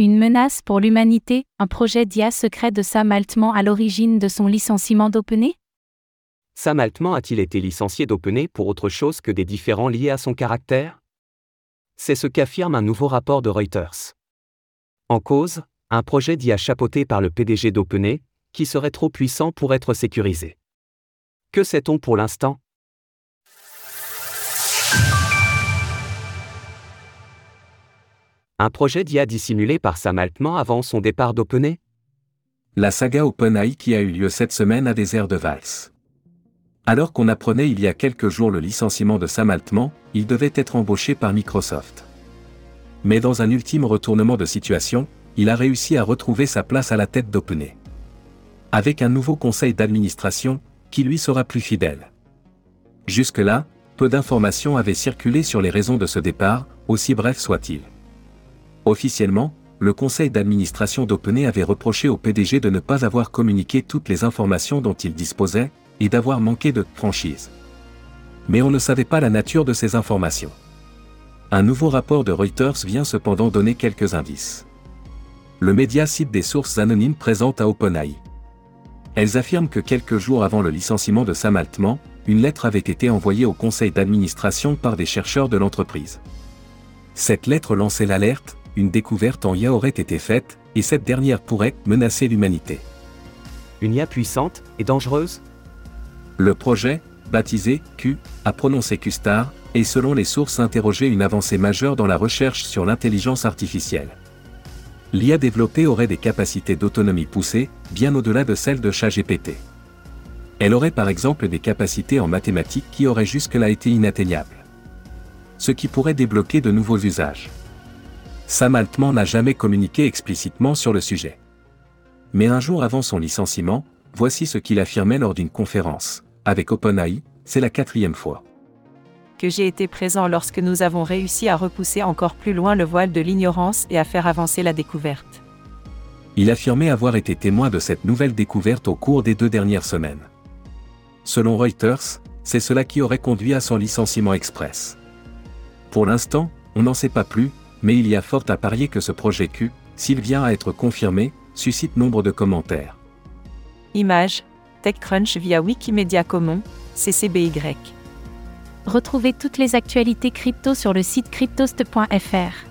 Une menace pour l'humanité, un projet d'IA secret de Sam Altman à l'origine de son licenciement d'OpenAI? Sam Altman a-t-il été licencié d'OpenAI pour autre chose que des différends liés à son caractère? C'est ce qu'affirme un nouveau rapport de Reuters. En cause, un projet d'IA chapeauté par le PDG d'OpenAI, qui serait trop puissant pour être sécurisé. Que sait-on pour l'instant? Un projet d'IA dissimulé par Sam Altman avant son départ d'OpenAI? La saga OpenAI qui a eu lieu cette semaine a des airs de valse. Alors qu'on apprenait il y a quelques jours le licenciement de Sam Altman, il devait être embauché par Microsoft. Mais dans un ultime retournement de situation, il a réussi à retrouver sa place à la tête d'OpenAI. Avec un nouveau conseil d'administration, qui lui sera plus fidèle. Jusque-là, peu d'informations avaient circulé sur les raisons de ce départ, aussi bref soit-il. Officiellement, le conseil d'administration d'OpenAI avait reproché au PDG de ne pas avoir communiqué toutes les informations dont il disposait, et d'avoir manqué de franchise. Mais on ne savait pas la nature de ces informations. Un nouveau rapport de Reuters vient cependant donner quelques indices. Le média cite des sources anonymes présentes à OpenAI. Elles affirment que quelques jours avant le licenciement de Sam Altman, une lettre avait été envoyée au conseil d'administration par des chercheurs de l'entreprise. Cette lettre lançait l'alerte, une découverte en IA aurait été faite, et cette dernière pourrait menacer l'humanité. Une IA puissante et dangereuse? Le projet, baptisé Q, a prononcé Q-Star, est selon les sources interrogées une avancée majeure dans la recherche sur l'intelligence artificielle. L'IA développée aurait des capacités d'autonomie poussées, bien au-delà de celles de ChatGPT. Elle aurait par exemple des capacités en mathématiques qui auraient jusque-là été inatteignables. Ce qui pourrait débloquer de nouveaux usages. Sam Altman n'a jamais communiqué explicitement sur le sujet. Mais un jour avant son licenciement, voici ce qu'il affirmait lors d'une conférence. Avec OpenAI, c'est la quatrième fois. Que j'ai été présent lorsque nous avons réussi à repousser encore plus loin le voile de l'ignorance et à faire avancer la découverte. Il affirmait avoir été témoin de cette nouvelle découverte au cours des deux dernières semaines. Selon Reuters, c'est cela qui aurait conduit à son licenciement express. Pour l'instant, on n'en sait pas plus, mais il y a fort à parier que ce projet Q, s'il vient à être confirmé, suscite nombre de commentaires. Image TechCrunch via Wikimedia Commons, CCBY. Retrouvez toutes les actualités crypto sur le site cryptost.fr.